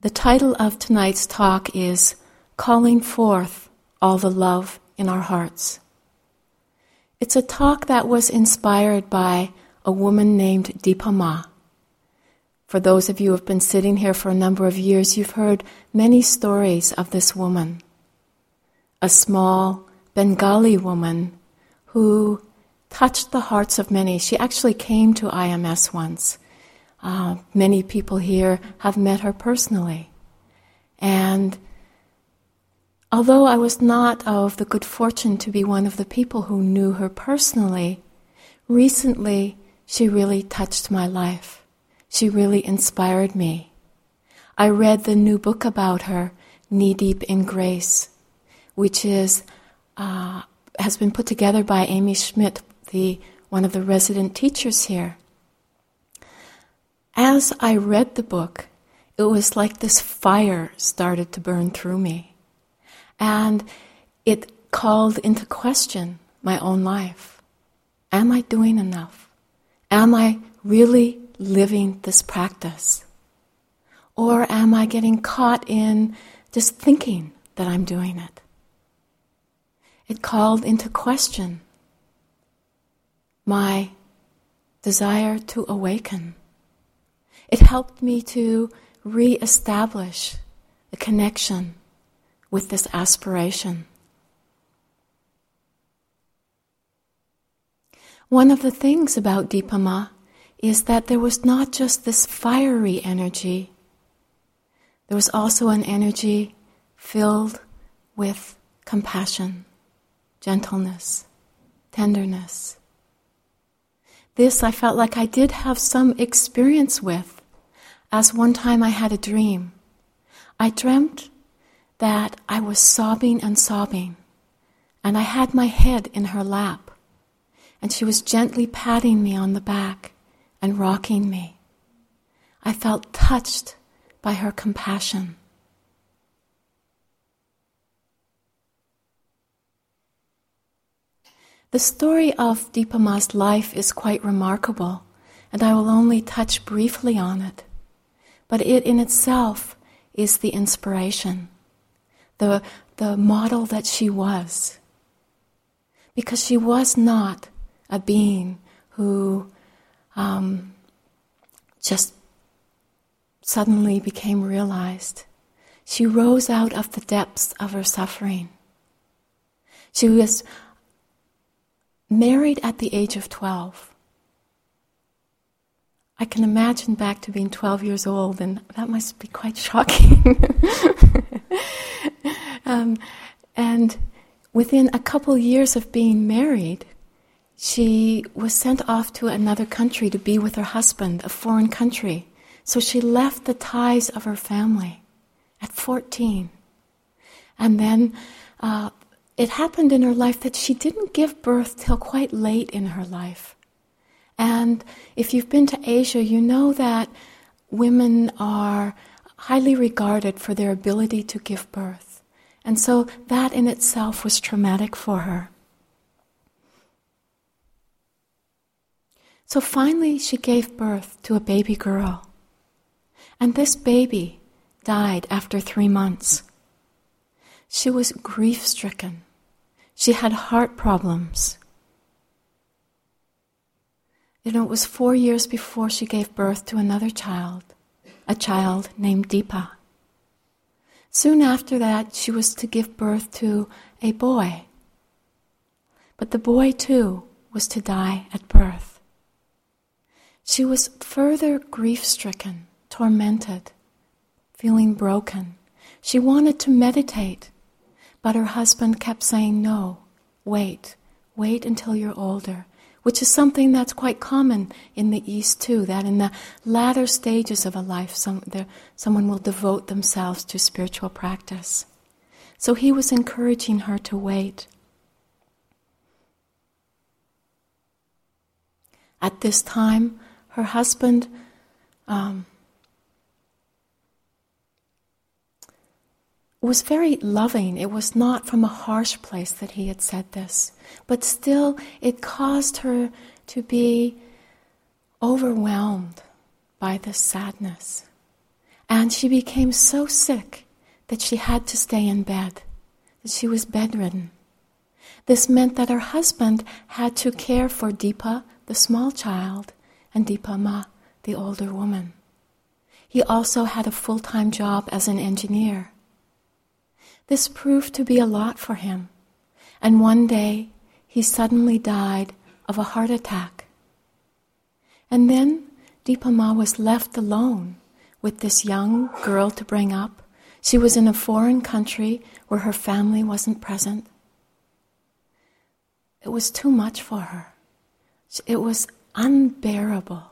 The title of tonight's talk is Calling Forth All the Love in Our Hearts. It's a talk that was inspired by a woman named Dipa Ma. For those of you who have been sitting here for a number of years, you've heard many stories of this woman. A small Bengali woman who touched the hearts of many. She actually came to IMS once uh, many people here have met her personally. And although I was not of the good fortune to be one of the people who knew her personally, recently she really touched my life. She really inspired me. I read the new book about her, Knee Deep in Grace, which is uh, has been put together by Amy Schmidt, the one of the resident teachers here as I read the book, it was like this fire started to burn through me. And it called into question my own life. Am I doing enough? Am I really living this practice? Or am I getting caught in just thinking that I'm doing it? It called into question my desire to awaken it helped me to re-establish the connection with this aspiration. One of the things about Dipa Ma is that there was not just this fiery energy, there was also an energy filled with compassion, gentleness, tenderness. This I felt like I did have some experience with as one time I had a dream. I dreamt that I was sobbing and sobbing, and I had my head in her lap, and she was gently patting me on the back and rocking me. I felt touched by her compassion. The story of Dipa Ma's life is quite remarkable, and I will only touch briefly on it but it in itself is the inspiration, the, the model that she was. Because she was not a being who um, just suddenly became realized. She rose out of the depths of her suffering. She was married at the age of 12. I can imagine back to being 12 years old, and that must be quite shocking. um, and within a couple years of being married, she was sent off to another country to be with her husband, a foreign country. So she left the ties of her family at 14. And then uh, it happened in her life that she didn't give birth till quite late in her life. And if you've been to Asia, you know that women are highly regarded for their ability to give birth. And so that in itself was traumatic for her. So finally, she gave birth to a baby girl. And this baby died after three months. She was grief stricken. She had heart problems. You know, it was four years before she gave birth to another child, a child named Deepa. Soon after that, she was to give birth to a boy. But the boy, too, was to die at birth. She was further grief stricken, tormented, feeling broken. She wanted to meditate, but her husband kept saying, No, wait, wait until you're older which is something that's quite common in the East too, that in the latter stages of a life, some, there, someone will devote themselves to spiritual practice. So he was encouraging her to wait. At this time, her husband um, was very loving. It was not from a harsh place that he had said this, but still it caused her to be overwhelmed by this sadness. And she became so sick that she had to stay in bed, that she was bedridden. This meant that her husband had to care for Deepa, the small child, and Dipa Ma, the older woman. He also had a full time job as an engineer. This proved to be a lot for him, and one day he suddenly died of a heart attack. And then Dipa Ma was left alone with this young girl to bring up. She was in a foreign country where her family wasn't present. It was too much for her. It was unbearable,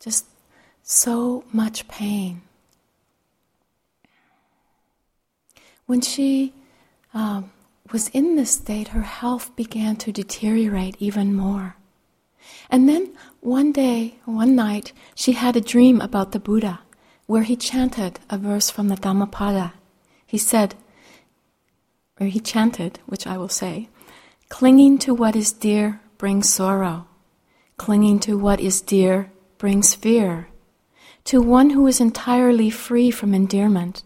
just so much pain. When she um, was in this state, her health began to deteriorate even more. And then one day, one night, she had a dream about the Buddha, where he chanted a verse from the Dhammapada. He said, or he chanted, which I will say, clinging to what is dear brings sorrow. Clinging to what is dear brings fear. To one who is entirely free from endearment,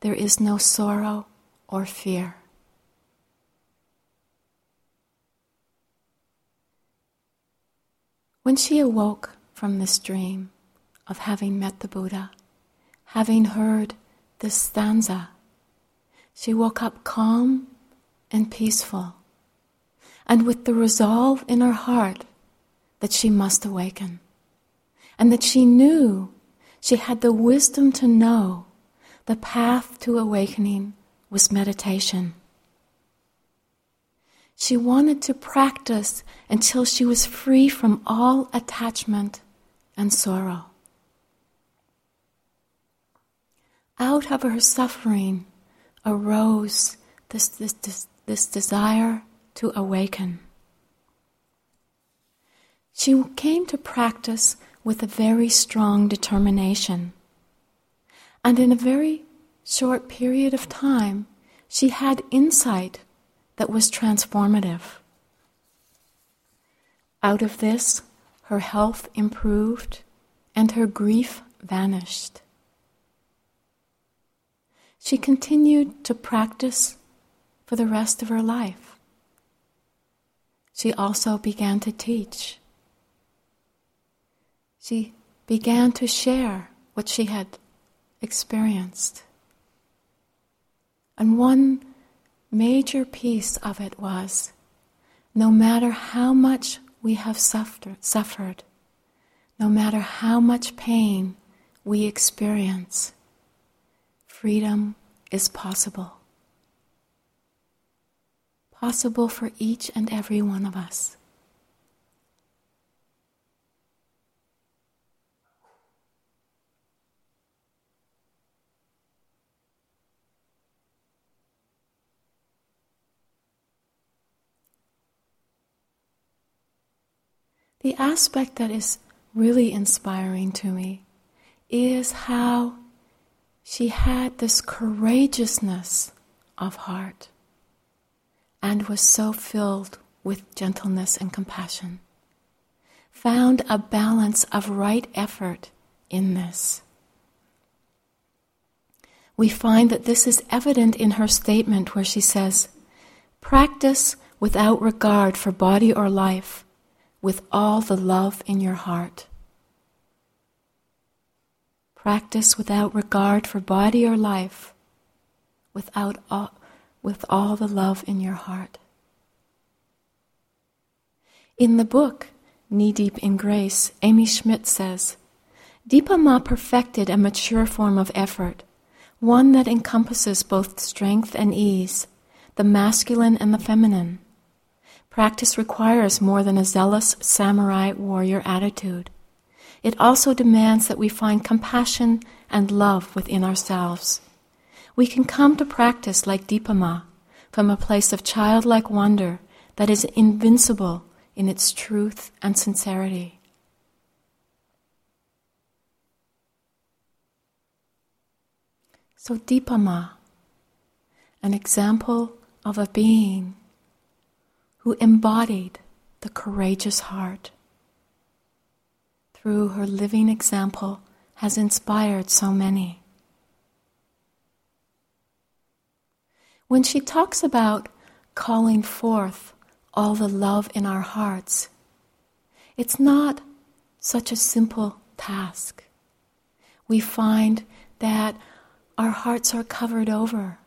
there is no sorrow or fear. When she awoke from this dream of having met the Buddha, having heard this stanza, she woke up calm and peaceful, and with the resolve in her heart that she must awaken, and that she knew she had the wisdom to know the path to awakening was meditation. She wanted to practice until she was free from all attachment and sorrow. Out of her suffering arose this, this, this, this desire to awaken. She came to practice with a very strong determination. And in a very short period of time, she had insight that was transformative. Out of this, her health improved and her grief vanished. She continued to practice for the rest of her life. She also began to teach. She began to share what she had experienced. And one major piece of it was no matter how much we have suffered, no matter how much pain we experience, freedom is possible. Possible for each and every one of us. The aspect that is really inspiring to me is how she had this courageousness of heart and was so filled with gentleness and compassion. Found a balance of right effort in this. We find that this is evident in her statement where she says, Practice without regard for body or life with all the love in your heart. Practice without regard for body or life, without all, with all the love in your heart. In the book, Knee Deep in Grace, Amy Schmidt says, Dipa Ma perfected a mature form of effort, one that encompasses both strength and ease, the masculine and the feminine. Practice requires more than a zealous samurai warrior attitude. It also demands that we find compassion and love within ourselves. We can come to practice like Dipa Ma, from a place of childlike wonder that is invincible in its truth and sincerity. So, Dipa Ma, an example of a being who embodied the courageous heart. Through her living example, has inspired so many. When she talks about calling forth all the love in our hearts, it's not such a simple task. We find that our hearts are covered over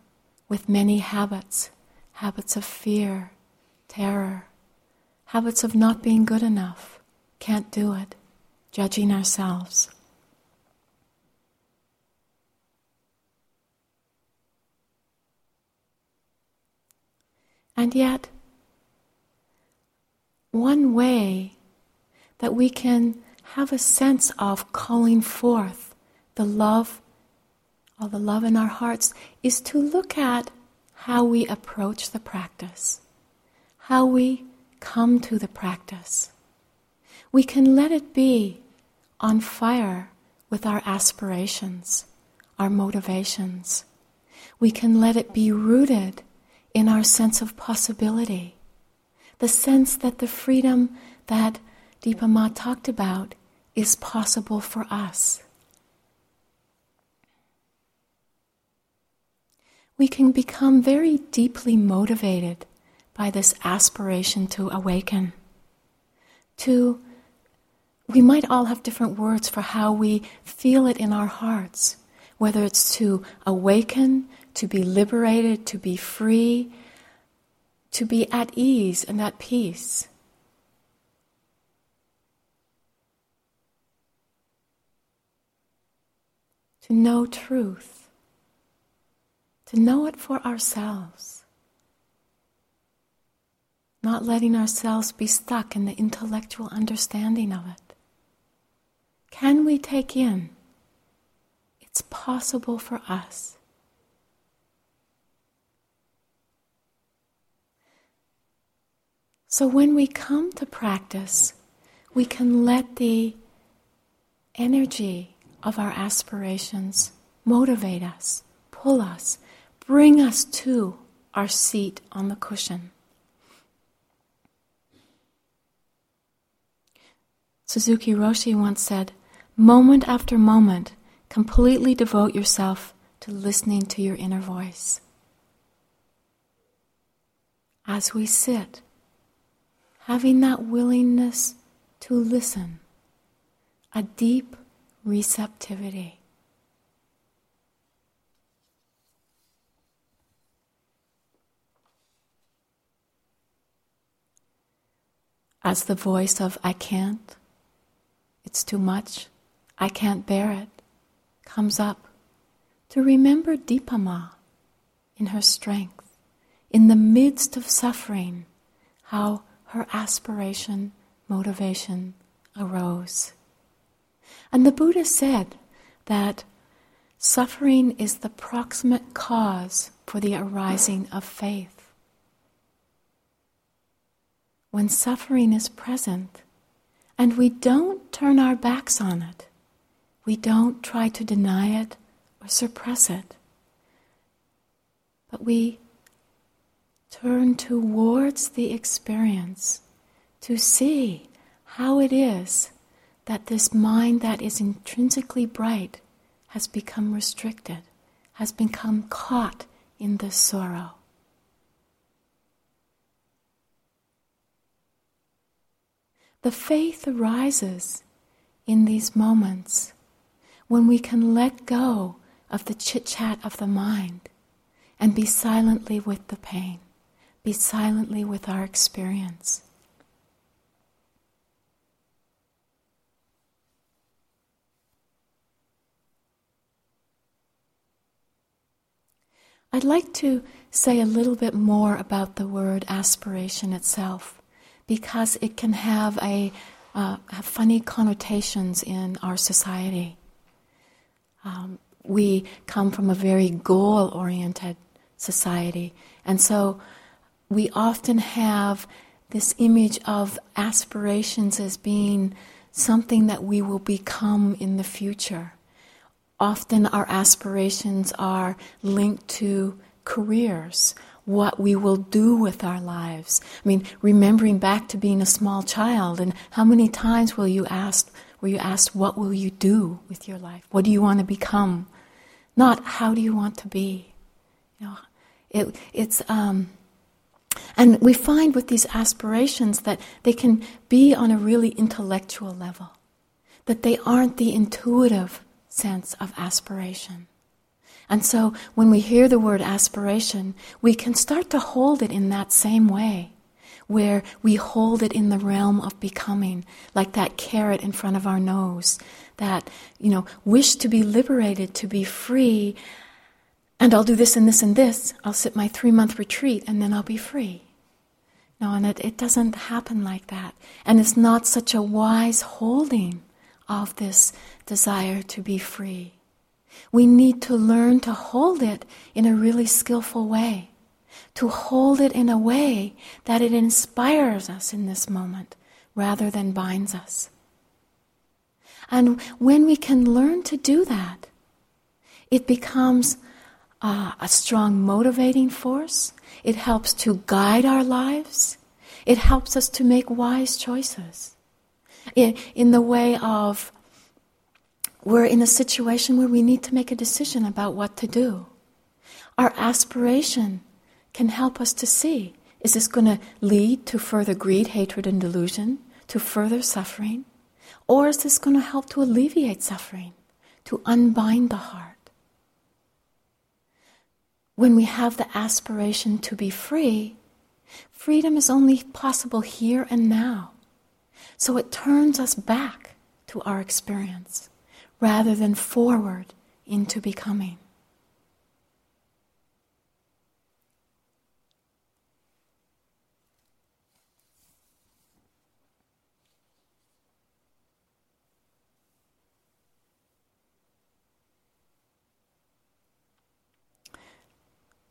with many habits habits of fear, terror, habits of not being good enough, can't do it, judging ourselves. And yet, one way that we can have a sense of calling forth the love, all the love in our hearts, is to look at how we approach the practice, how we come to the practice. We can let it be on fire with our aspirations, our motivations. We can let it be rooted in our sense of possibility, the sense that the freedom that Dipa Ma talked about is possible for us. We can become very deeply motivated by this aspiration to awaken. To, we might all have different words for how we feel it in our hearts, whether it's to awaken, to be liberated, to be free, to be at ease and at peace. To know truth, to know it for ourselves, not letting ourselves be stuck in the intellectual understanding of it. Can we take in? It's possible for us So when we come to practice, we can let the energy of our aspirations motivate us, pull us, bring us to our seat on the cushion. Suzuki Roshi once said, moment after moment, completely devote yourself to listening to your inner voice. As we sit, having that willingness to listen, a deep receptivity. As the voice of I can't, it's too much, I can't bear it, comes up, to remember Dipa Ma in her strength, in the midst of suffering, how her aspiration, motivation arose. And the Buddha said that suffering is the proximate cause for the arising of faith. When suffering is present and we don't turn our backs on it, we don't try to deny it or suppress it, but we turn towards the experience to see how it is that this mind that is intrinsically bright has become restricted, has become caught in this sorrow. The faith arises in these moments when we can let go of the chit chat of the mind and be silently with the pain be silently with our experience. I'd like to say a little bit more about the word aspiration itself because it can have a uh, have funny connotations in our society. Um, we come from a very goal oriented society, and so we often have this image of aspirations as being something that we will become in the future. Often our aspirations are linked to careers, what we will do with our lives. I mean, remembering back to being a small child, and how many times will you ask, were you asked, what will you do with your life? What do you want to become? Not how do you want to be? You know, It, it's, um, and we find with these aspirations that they can be on a really intellectual level, that they aren't the intuitive sense of aspiration. And so when we hear the word aspiration, we can start to hold it in that same way, where we hold it in the realm of becoming, like that carrot in front of our nose, that, you know, wish to be liberated, to be free, and I'll do this and this and this. I'll sit my three month retreat and then I'll be free. No, and it, it doesn't happen like that. And it's not such a wise holding of this desire to be free. We need to learn to hold it in a really skillful way, to hold it in a way that it inspires us in this moment rather than binds us. And when we can learn to do that, it becomes uh, a strong motivating force. It helps to guide our lives. It helps us to make wise choices. In, in the way of, we're in a situation where we need to make a decision about what to do. Our aspiration can help us to see is this going to lead to further greed, hatred, and delusion, to further suffering? Or is this going to help to alleviate suffering, to unbind the heart? when we have the aspiration to be free, freedom is only possible here and now. So it turns us back to our experience rather than forward into becoming.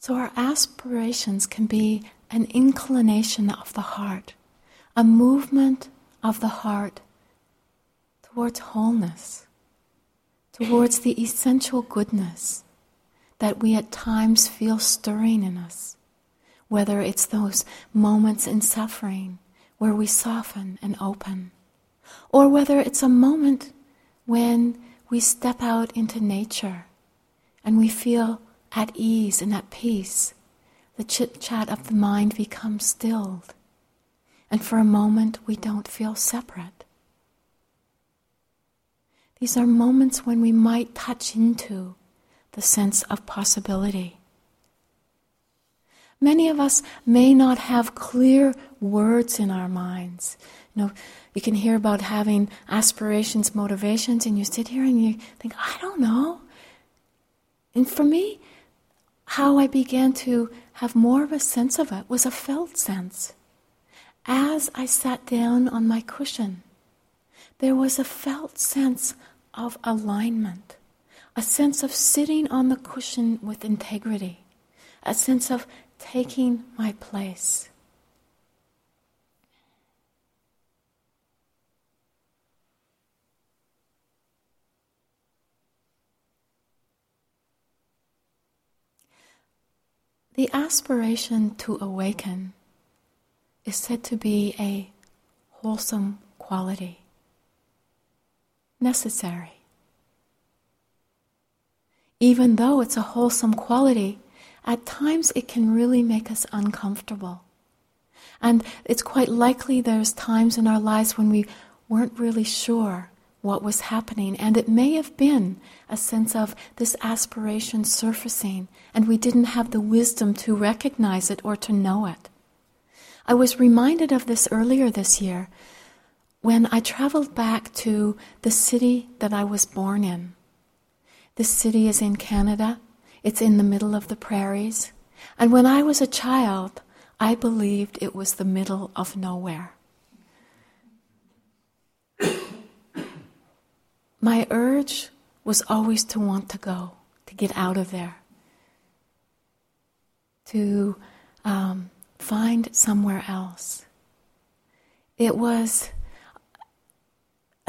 So, our aspirations can be an inclination of the heart, a movement of the heart towards wholeness, towards the essential goodness that we at times feel stirring in us, whether it's those moments in suffering where we soften and open, or whether it's a moment when we step out into nature and we feel at ease and at peace, the chit chat of the mind becomes stilled. And for a moment, we don't feel separate. These are moments when we might touch into the sense of possibility. Many of us may not have clear words in our minds. You know, you can hear about having aspirations, motivations, and you sit here and you think, I don't know. And for me, how I began to have more of a sense of it was a felt sense. As I sat down on my cushion, there was a felt sense of alignment, a sense of sitting on the cushion with integrity, a sense of taking my place. The aspiration to awaken is said to be a wholesome quality, necessary. Even though it's a wholesome quality, at times it can really make us uncomfortable. And it's quite likely there's times in our lives when we weren't really sure what was happening. And it may have been a sense of this aspiration surfacing, and we didn't have the wisdom to recognize it or to know it. I was reminded of this earlier this year when I traveled back to the city that I was born in. This city is in Canada, it's in the middle of the prairies. And when I was a child, I believed it was the middle of nowhere. my urge was always to want to go, to get out of there, to um, find somewhere else. It was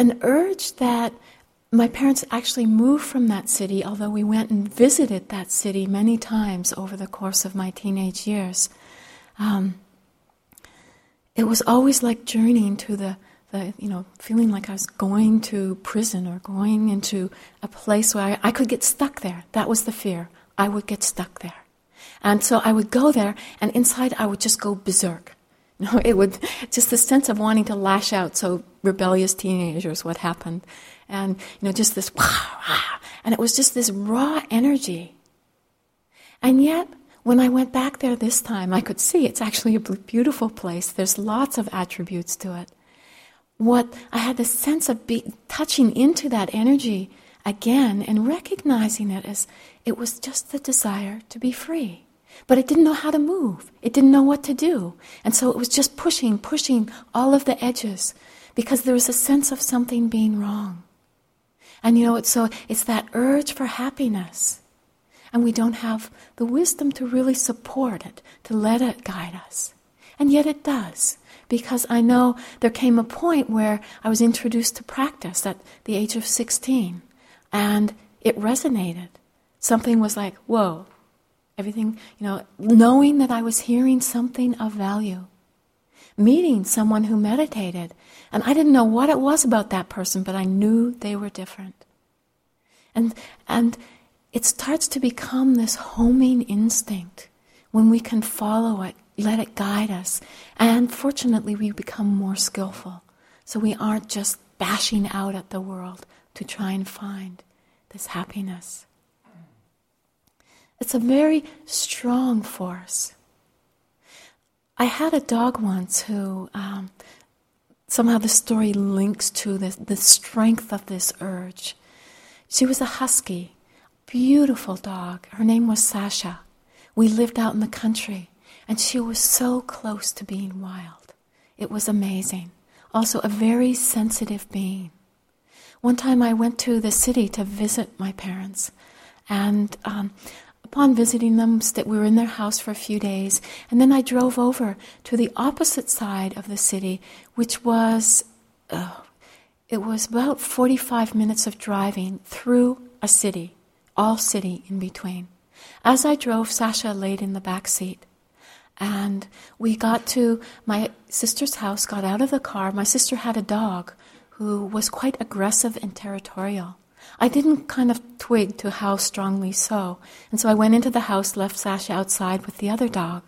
an urge that my parents actually moved from that city, although we went and visited that city many times over the course of my teenage years. Um, it was always like journeying to the the, you know, feeling like I was going to prison or going into a place where I, I could get stuck there. That was the fear. I would get stuck there. And so I would go there, and inside I would just go berserk. Know, it would just the sense of wanting to lash out. So rebellious teenagers, what happened, and you know, just this, and it was just this raw energy. And yet, when I went back there this time, I could see it's actually a beautiful place. There's lots of attributes to it. What I had the sense of be, touching into that energy again and recognizing it as it was just the desire to be free. But it didn't know how to move. It didn't know what to do. And so it was just pushing, pushing all of the edges because there was a sense of something being wrong. And you know, it's so it's that urge for happiness. And we don't have the wisdom to really support it, to let it guide us. And yet it does. Because I know there came a point where I was introduced to practice at the age of 16, and it resonated. Something was like, whoa, everything, you know, knowing that I was hearing something of value, meeting someone who meditated, and I didn't know what it was about that person, but I knew they were different. And, and it starts to become this homing instinct when we can follow it, let it guide us. And fortunately, we become more skillful. So we aren't just bashing out at the world to try and find this happiness. It's a very strong force. I had a dog once who um, somehow the story links to the, the strength of this urge. She was a husky, beautiful dog. Her name was Sasha. We lived out in the country, and she was so close to being wild. It was amazing. Also, a very sensitive being. One time I went to the city to visit my parents, and um, upon visiting them, we were in their house for a few days, and then I drove over to the opposite side of the city, which was, uh, it was about 45 minutes of driving through a city, all city in between. As I drove, Sasha laid in the back seat. And we got to my sister's house, got out of the car. My sister had a dog who was quite aggressive and territorial. I didn't kind of twig to how strongly so, and so I went into the house, left Sasha outside with the other dog.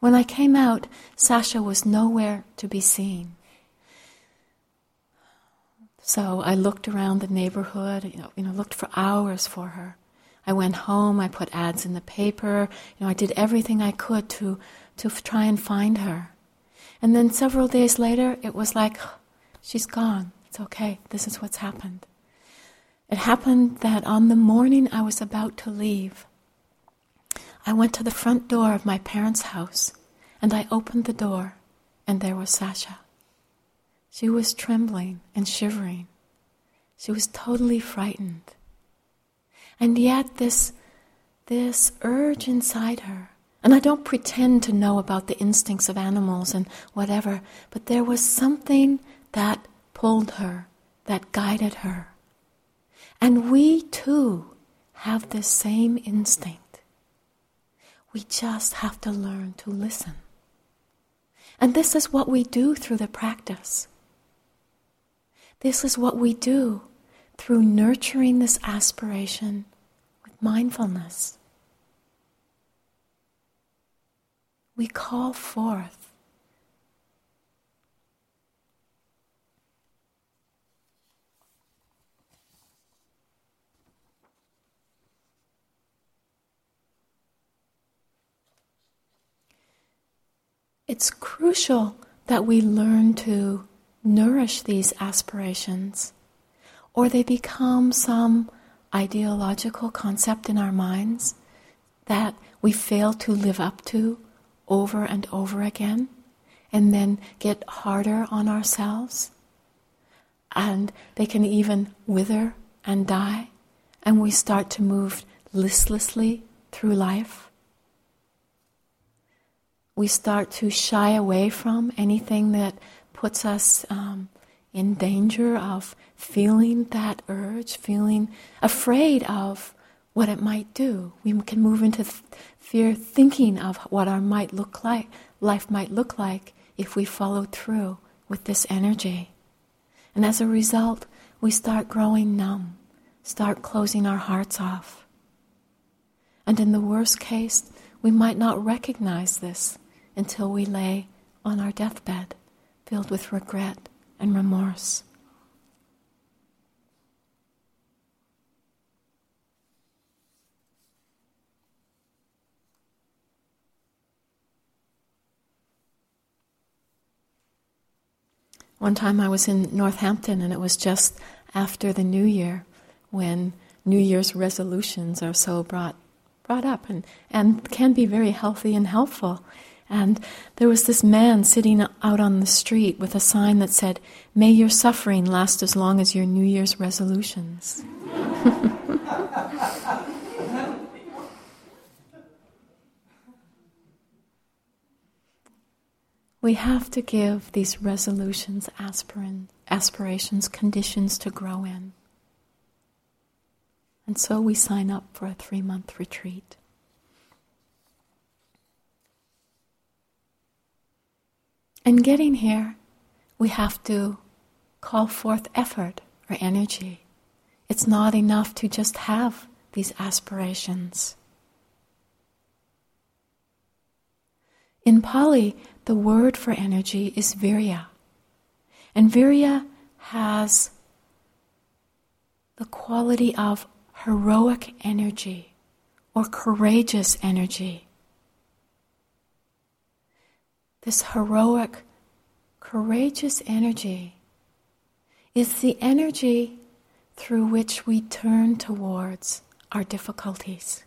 When I came out, Sasha was nowhere to be seen. So I looked around the neighborhood, you know, you know, looked for hours for her. I went home, I put ads in the paper, you know, I did everything I could to, to try and find her. And then several days later, it was like, she's gone. It's okay. This is what's happened. It happened that on the morning I was about to leave, I went to the front door of my parents' house and I opened the door, and there was Sasha. She was trembling and shivering. She was totally frightened. And yet, this, this urge inside her, and I don't pretend to know about the instincts of animals and whatever, but there was something that pulled her, that guided her. And we too have the same instinct. We just have to learn to listen. And this is what we do through the practice. This is what we do through nurturing this aspiration with mindfulness. We call forth It's crucial that we learn to nourish these aspirations, or they become some ideological concept in our minds that we fail to live up to over and over again, and then get harder on ourselves. And they can even wither and die, and we start to move listlessly through life we start to shy away from anything that puts us um, in danger of feeling that urge, feeling afraid of what it might do. We can move into th- fear thinking of what our might look like, life might look like if we follow through with this energy. And as a result, we start growing numb, start closing our hearts off. And in the worst case, we might not recognize this until we lay on our deathbed, filled with regret and remorse. One time I was in Northampton and it was just after the New Year when New Year's resolutions are so brought brought up and, and can be very healthy and helpful. And there was this man sitting out on the street with a sign that said, May your suffering last as long as your New Year's resolutions. we have to give these resolutions, aspirin, aspirations, conditions to grow in. And so we sign up for a three month retreat. And getting here, we have to call forth effort or energy. It's not enough to just have these aspirations. In Pali, the word for energy is virya. And virya has the quality of heroic energy or courageous energy. This heroic, courageous energy is the energy through which we turn towards our difficulties,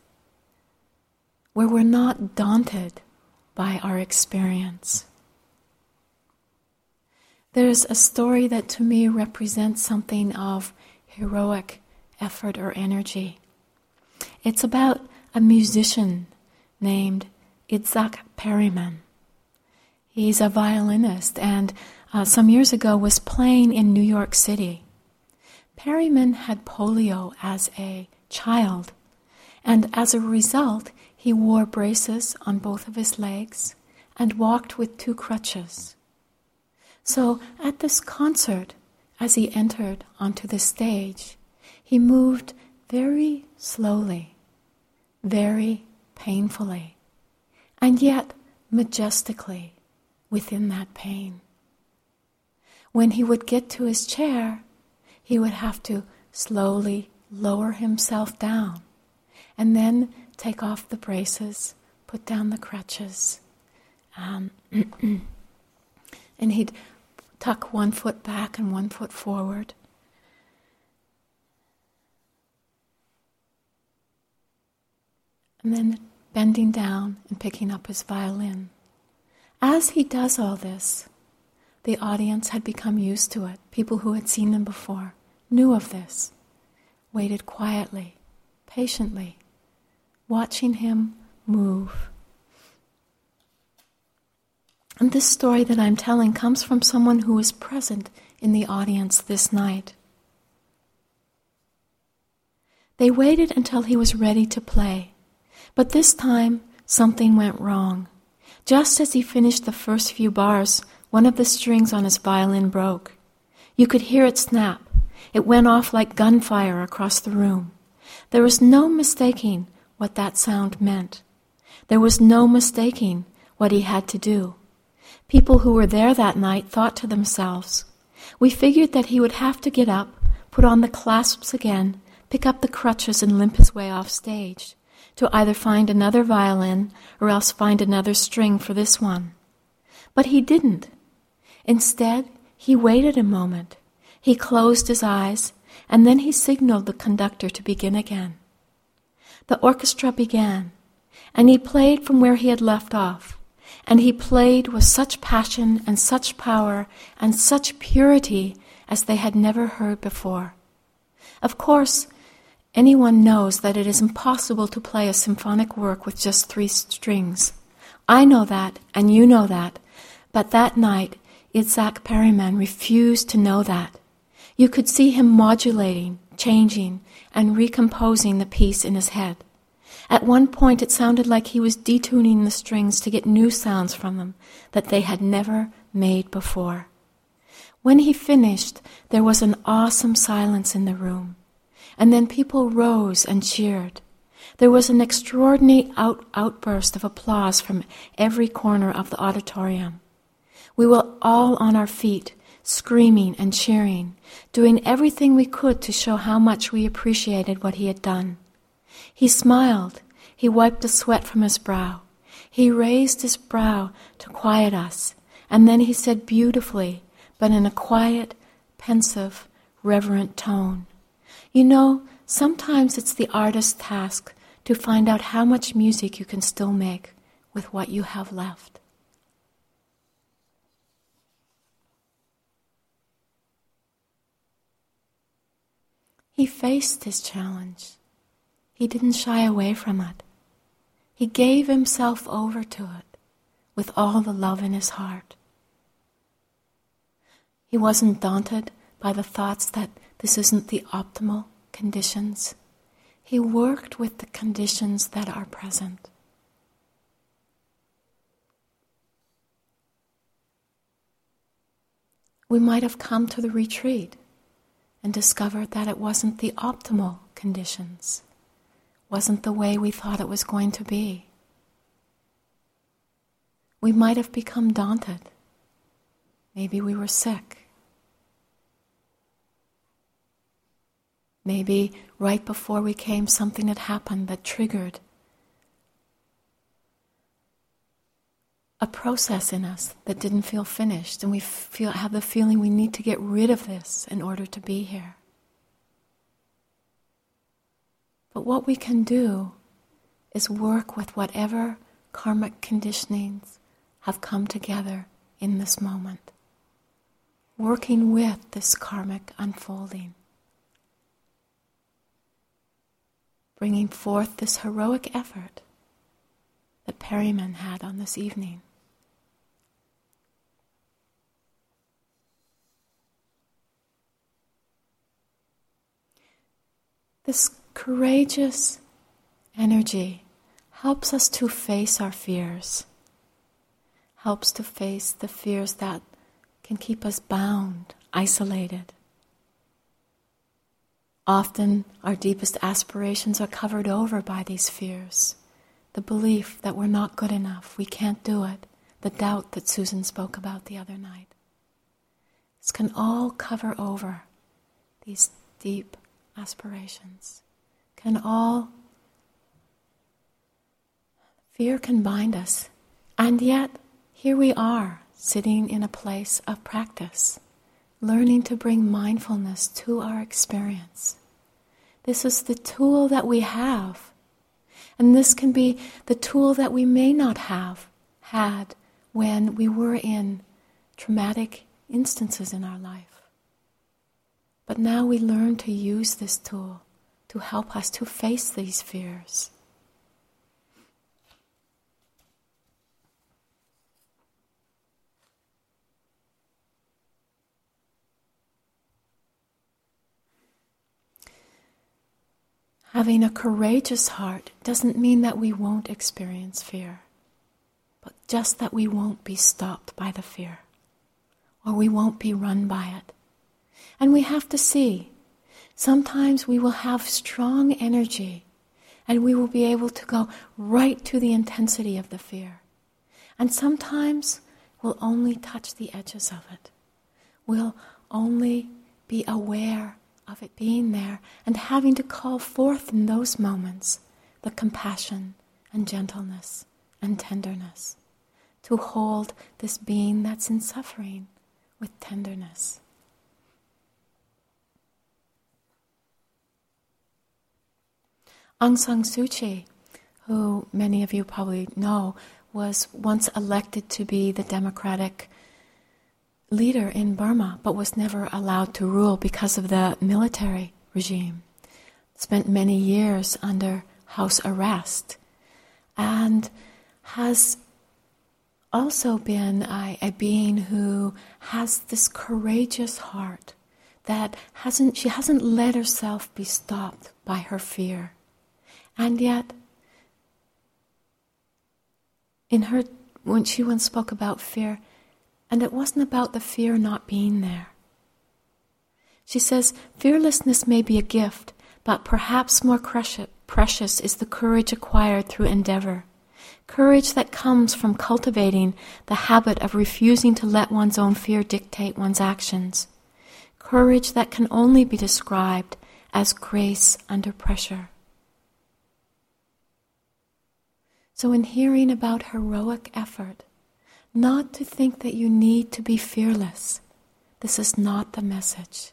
where we're not daunted by our experience. There's a story that to me represents something of heroic effort or energy. It's about a musician named Itzhak Perlman. He's a violinist and uh, some years ago was playing in New York City. Perlman had polio as a child, and as a result, he wore braces on both of his legs and walked with two crutches. So at this concert, as he entered onto the stage, he moved very slowly, very painfully, and yet majestically within that pain. When he would get to his chair, he would have to slowly lower himself down and then take off the braces, put down the crutches. Um, and he'd tuck one foot back and one foot forward. And then bending down and picking up his violin. As he does all this, the audience had become used to it. People who had seen him before knew of this, waited quietly, patiently, watching him move. And this story that I'm telling comes from someone who was present in the audience this night. They waited until he was ready to play, but this time something went wrong. Just as he finished the first few bars, one of the strings on his violin broke. You could hear it snap. It went off like gunfire across the room. There was no mistaking what that sound meant. There was no mistaking what he had to do. People who were there that night thought to themselves, We figured that he would have to get up, put on the clasps again, pick up the crutches, and limp his way off stage to either find another violin or else find another string for this one. But he didn't. Instead, he waited a moment. He closed his eyes, and then he signaled the conductor to begin again the orchestra began, and he played from where he had left off. And he played with such passion and such power and such purity as they had never heard before. Of course, anyone knows that it is impossible to play a symphonic work with just three strings. I know that, and you know that, but that night, Itzhak Perlman refused to know that. You could see him modulating, changing, and recomposing the piece in his head. At one point, it sounded like he was detuning the strings to get new sounds from them that they had never made before. When he finished, there was an awesome silence in the room, and then people rose and cheered. There was an extraordinary out- outburst of applause from every corner of the auditorium. We were all on our feet, screaming and cheering, doing everything we could to show how much we appreciated what he had done. He smiled. He wiped the sweat from his brow. He raised his brow to quiet us, and then he said beautifully, but in a quiet, pensive, reverent tone, You know, sometimes it's the artist's task to find out how much music you can still make with what you have left. He faced his challenge. He didn't shy away from it. He gave himself over to it with all the love in his heart. He wasn't daunted by the thoughts that this isn't the optimal conditions. He worked with the conditions that are present. We might have come to the retreat and discovered that it wasn't the optimal conditions, wasn't the way we thought it was going to be. We might have become daunted. Maybe we were sick. Maybe right before we came, something had happened that triggered a process in us that didn't feel finished, and we feel, have the feeling we need to get rid of this in order to be here. But what we can do is work with whatever karmic conditionings have come together in this moment, working with this karmic unfolding, bringing forth this heroic effort that Perlman had on this evening. This courageous energy helps us to face our fears, helps to face the fears that can keep us bound, isolated. Often, our deepest aspirations are covered over by these fears. The belief that we're not good enough, we can't do it, the doubt that Susan spoke about the other night. This can all cover over these deep aspirations can all, fear can bind us. And yet, here we are, sitting in a place of practice, learning to bring mindfulness to our experience. This is the tool that we have. And this can be the tool that we may not have had when we were in traumatic instances in our life. But now we learn to use this tool to help us to face these fears. Having a courageous heart doesn't mean that we won't experience fear, but just that we won't be stopped by the fear, or we won't be run by it. And we have to see. Sometimes we will have strong energy and we will be able to go right to the intensity of the fear. And sometimes we'll only touch the edges of it. We'll only be aware of it being there and having to call forth in those moments the compassion and gentleness and tenderness to hold this being that's in suffering with tenderness. Aung San Suu Kyi, who many of you probably know, was once elected to be the democratic leader in Burma, but was never allowed to rule because of the military regime. Spent many years under house arrest and has also been a, a, being who has this courageous heart that hasn't she hasn't let herself be stopped by her fear and yet, in her, when she once spoke about fear, and it wasn't about the fear not being there. She says, fearlessness may be a gift, but perhaps more precious is the courage acquired through endeavor. Courage that comes from cultivating the habit of refusing to let one's own fear dictate one's actions. Courage that can only be described as grace under pressure. So, in hearing about heroic effort, not to think that you need to be fearless. This is not the message.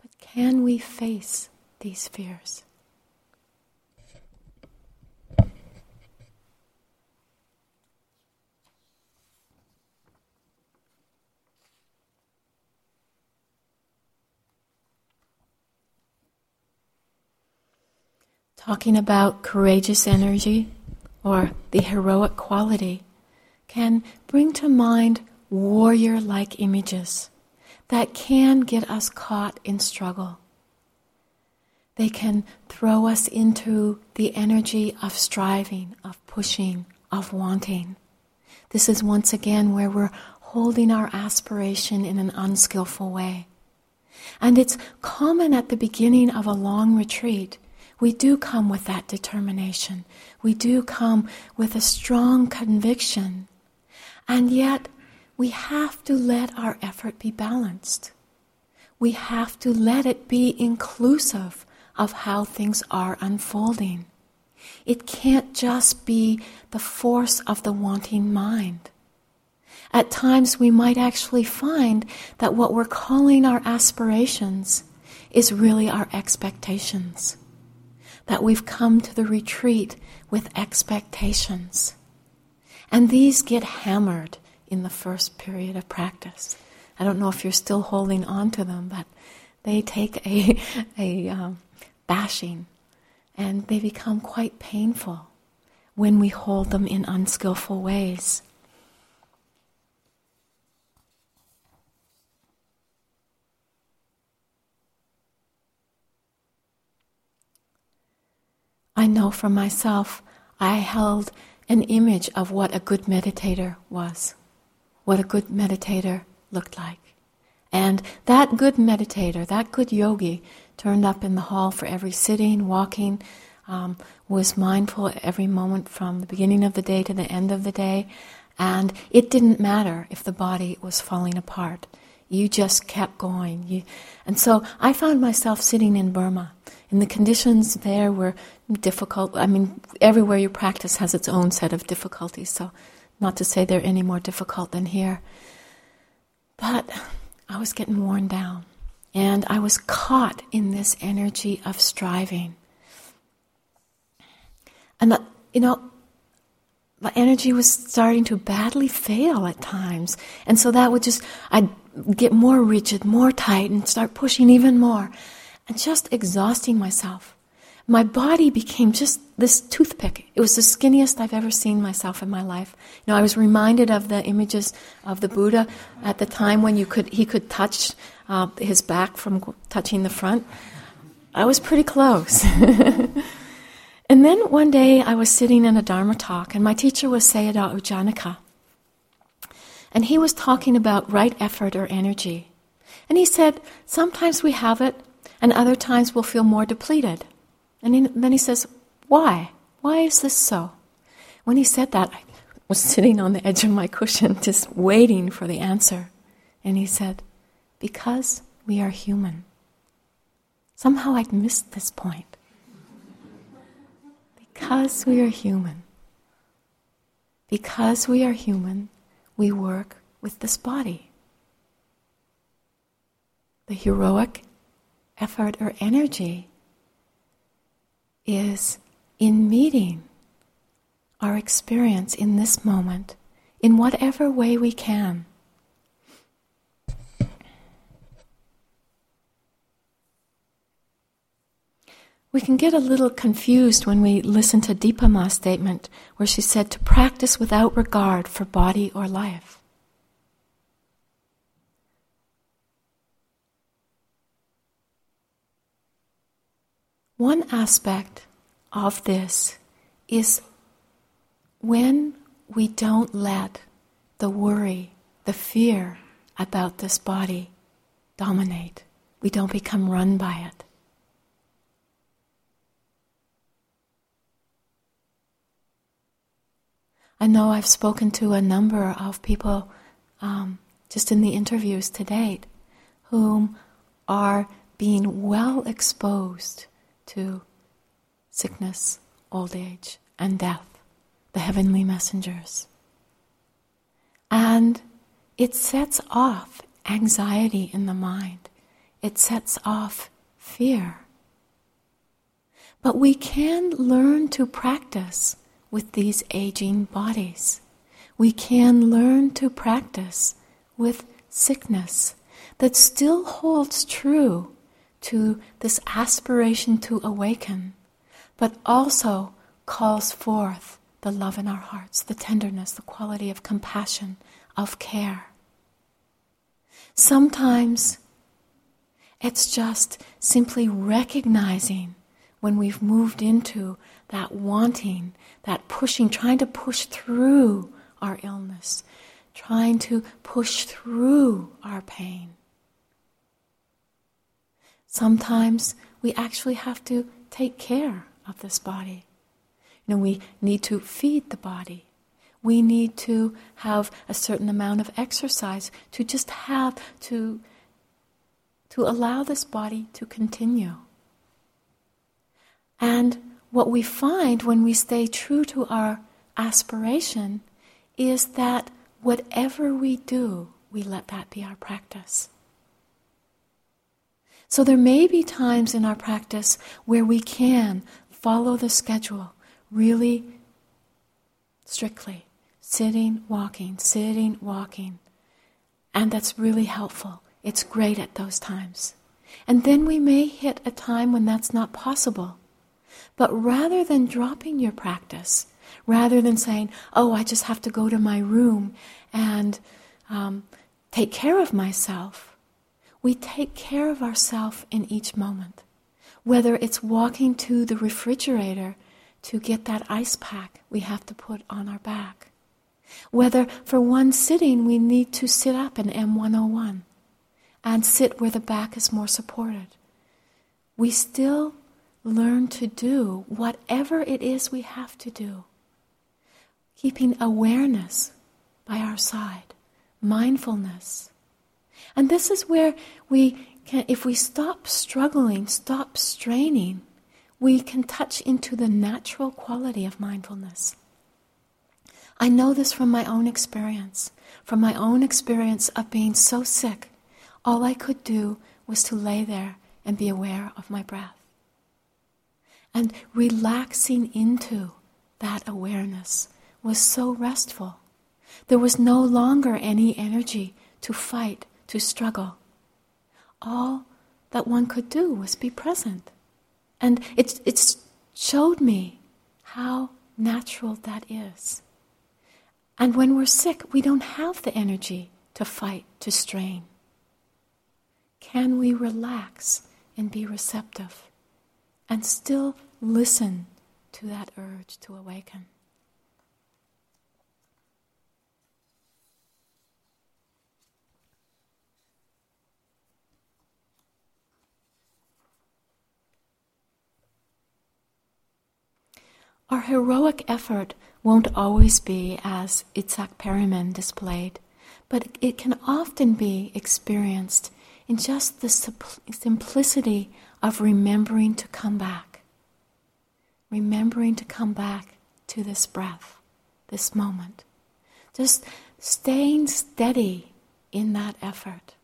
But can we face these fears? Talking about courageous energy or the heroic quality can bring to mind warrior like images that can get us caught in struggle. They can throw us into the energy of striving, of pushing, of wanting. This is once again where we're holding our aspiration in an unskillful way. And it's common at the beginning of a long retreat. We do come with that determination. We do come with a strong conviction and yet, we have to let our effort be balanced. We have to let it be inclusive of how things are unfolding. It can't just be the force of the wanting mind. At times, we might actually find that what we're calling our aspirations is really our expectations. That we've come to the retreat with expectations. And these get hammered in the first period of practice. I don't know if you're still holding on to them, but they take a, a um, bashing and they become quite painful when we hold them in unskillful ways. I know for myself, I held an image of what a good meditator was, what a good meditator looked like. And that good meditator, that good yogi, turned up in the hall for every sitting, walking, um, was mindful every moment from the beginning of the day to the end of the day. And it didn't matter if the body was falling apart. You just kept going. You, and so I found myself sitting in Burma and the conditions there were difficult. I mean, everywhere you practice has its own set of difficulties, so not to say they're any more difficult than here. But I was getting worn down, and I was caught in this energy of striving. And, the, you know, the energy was starting to badly fail at times. And so that would just, I'd get more rigid, more tight, and start pushing even more and just exhausting myself. My body became just this toothpick. It was the skinniest I've ever seen myself in my life. You know, I was reminded of the images of the Buddha at the time when you could he could touch uh, his back from touching the front. I was pretty close. and then one day I was sitting in a Dharma talk, and my teacher was Sayadaw U Janaka. And he was talking about right effort or energy. And he said, sometimes we have it, and other times we'll feel more depleted. And he, then he says, Why? Why is this so? When he said that, I was sitting on the edge of my cushion just waiting for the answer. And he said, Because we are human. Somehow I'd missed this point. Because we are human. Because we are human, we work with this body. The heroic effort or energy is in meeting our experience in this moment in whatever way we can. We can get a little confused when we listen to Dipa Ma's statement where she said to practice without regard for body or life. One aspect of this is when we don't let the worry, the fear about this body dominate, we don't become run by it. I know I've spoken to a number of people um, just in the interviews to date whom are being well exposed to sickness, old age, and death, the heavenly messengers. And it sets off anxiety in the mind, it sets off fear. But we can learn to practice with these aging bodies. We can learn to practice with sickness that still holds true to this aspiration to awaken, but also calls forth the love in our hearts, the tenderness, the quality of compassion, of care. Sometimes it's just simply recognizing when we've moved into that wanting, that pushing, trying to push through our illness, trying to push through our pain. Sometimes we actually have to take care of this body. You know, we need to feed the body. We need to have a certain amount of exercise to just have to to allow this body to continue. And what we find when we stay true to our aspiration is that whatever we do, we let that be our practice. So there may be times in our practice where we can follow the schedule really strictly sitting, walking, sitting, walking. And that's really helpful. It's great at those times. And then we may hit a time when that's not possible. But rather than dropping your practice, rather than saying, oh, I just have to go to my room and um, take care of myself, we take care of ourselves in each moment. Whether it's walking to the refrigerator to get that ice pack we have to put on our back. Whether for one sitting we need to sit up in M101 and sit where the back is more supported. We still learn to do whatever it is we have to do. Keeping awareness by our side, mindfulness, and this is where we can, if we stop struggling, stop straining, we can touch into the natural quality of mindfulness. I know this from my own experience, from my own experience of being so sick. All I could do was to lay there and be aware of my breath. And relaxing into that awareness was so restful. There was no longer any energy to fight to struggle. All that one could do was be present. And it, it showed me how natural that is. And when we're sick, we don't have the energy to fight, to strain. Can we relax and be receptive and still listen to that urge to awaken? Our heroic effort won't always be as Itzhak Perlman displayed, but it can often be experienced in just the simplicity of remembering to come back. Remembering to come back to this breath, this moment. Just staying steady in that effort.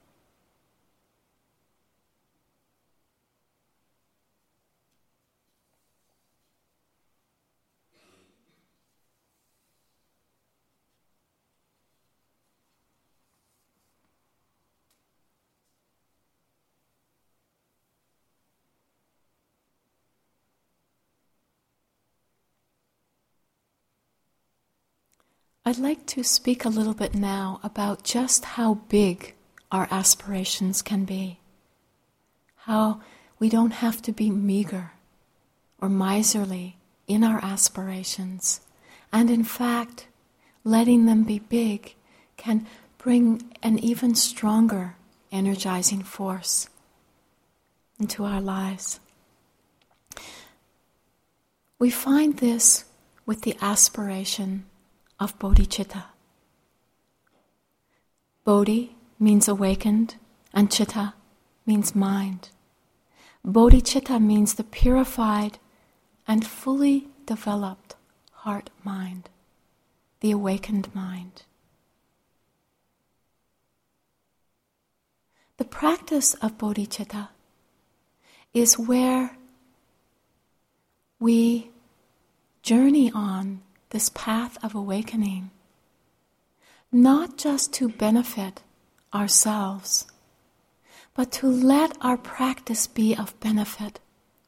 I'd like to speak a little bit now about just how big our aspirations can be. How we don't have to be meager or miserly in our aspirations. And in fact, letting them be big can bring an even stronger energizing force into our lives. We find this with the aspiration of bodhicitta. Bodhi means awakened, and chitta means mind. Bodhicitta means the purified and fully developed heart mind, the awakened mind. The practice of bodhicitta is where we journey on this path of awakening, not just to benefit ourselves, but to let our practice be of benefit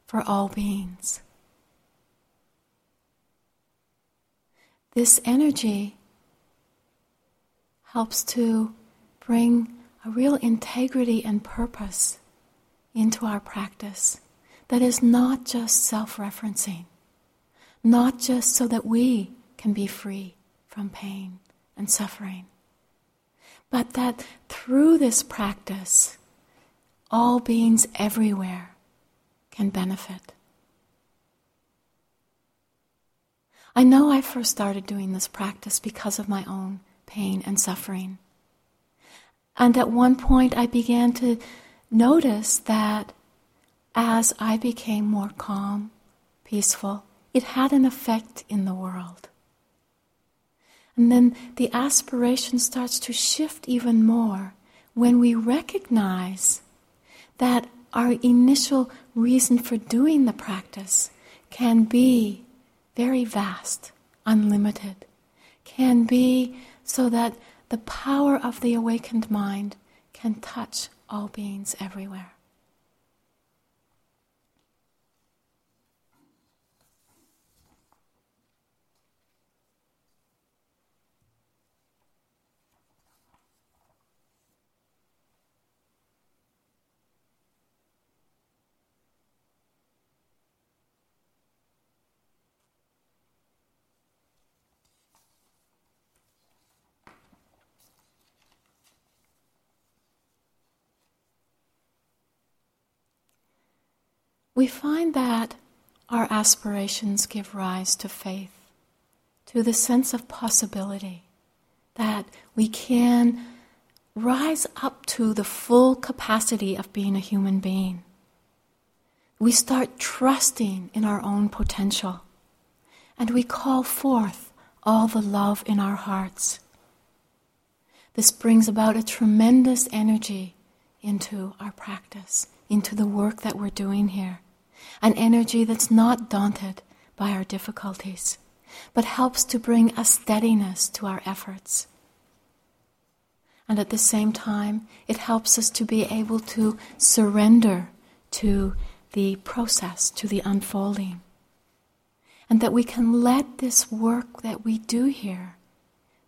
for all beings. This energy helps to bring a real integrity and purpose into our practice that is not just self referencing, not just so that we can be free from pain and suffering, but that through this practice, all beings everywhere can benefit. I know I first started doing this practice because of my own pain and suffering. And at one point, I began to notice that as I became more calm, peaceful, it had an effect in the world. And then the aspiration starts to shift even more when we recognize that our initial reason for doing the practice can be very vast, unlimited, can be so that the power of the awakened mind can touch all beings everywhere. We find that our aspirations give rise to faith, to the sense of possibility, that we can rise up to the full capacity of being a human being. We start trusting in our own potential, and we call forth all the love in our hearts. This brings about a tremendous energy into our practice, into the work that we're doing here an energy that's not daunted by our difficulties, but helps to bring a steadiness to our efforts. And at the same time, it helps us to be able to surrender to the process, to the unfolding. And that we can let this work that we do here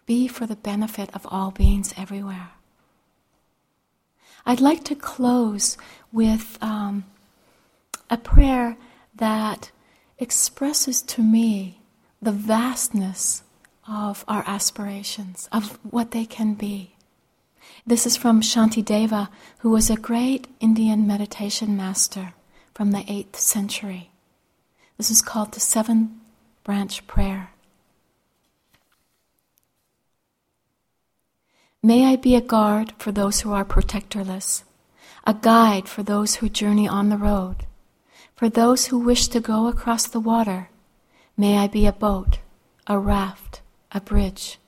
be for the benefit of all beings everywhere. I'd like to close with um, a prayer that expresses to me the vastness of our aspirations, of what they can be. This is from Shantideva, who was a great Indian meditation master from the 8th century. This is called the Seven Branch Prayer. May I be a guard for those who are protectorless, a guide for those who journey on the road for those who wish to go across the water, may I be a boat, a raft, a bridge.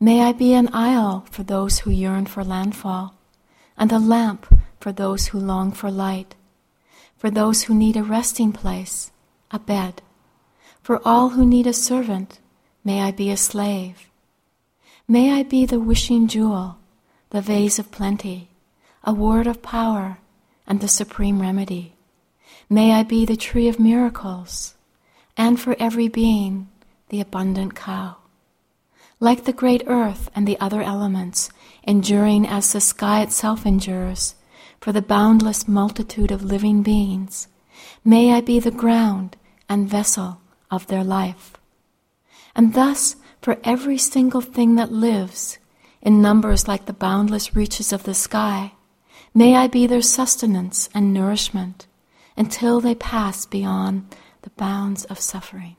May I be an isle for those who yearn for landfall, and a lamp for those who long for light, for those who need a resting place, a bed. For all who need a servant, may I be a slave. May I be the wishing jewel, the vase of plenty, a word of power, and the supreme remedy. May I be the tree of miracles, and for every being, the abundant cow. Like the great earth and the other elements, enduring as the sky itself endures, for the boundless multitude of living beings, may I be the ground and vessel of their life. And thus, for every single thing that lives, in numbers like the boundless reaches of the sky, may I be their sustenance and nourishment until they pass beyond the bounds of suffering.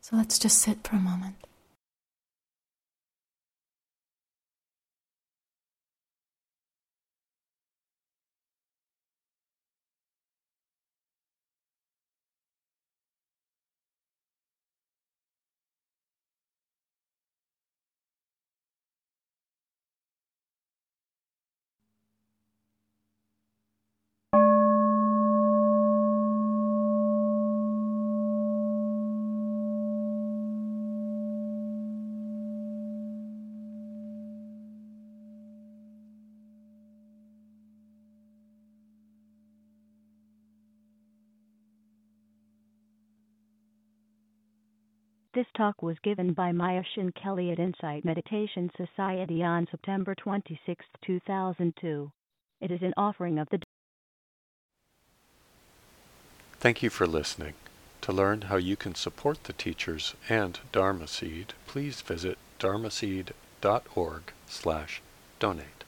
So let's just sit for a moment. This talk was given by Myoshin Kelley at Insight Meditation Society on September 26, 2002. It is an offering of the Thank you for listening. To learn how you can support the teachers and Dharma Seed, please visit dharma dharmaseed.org slash donate.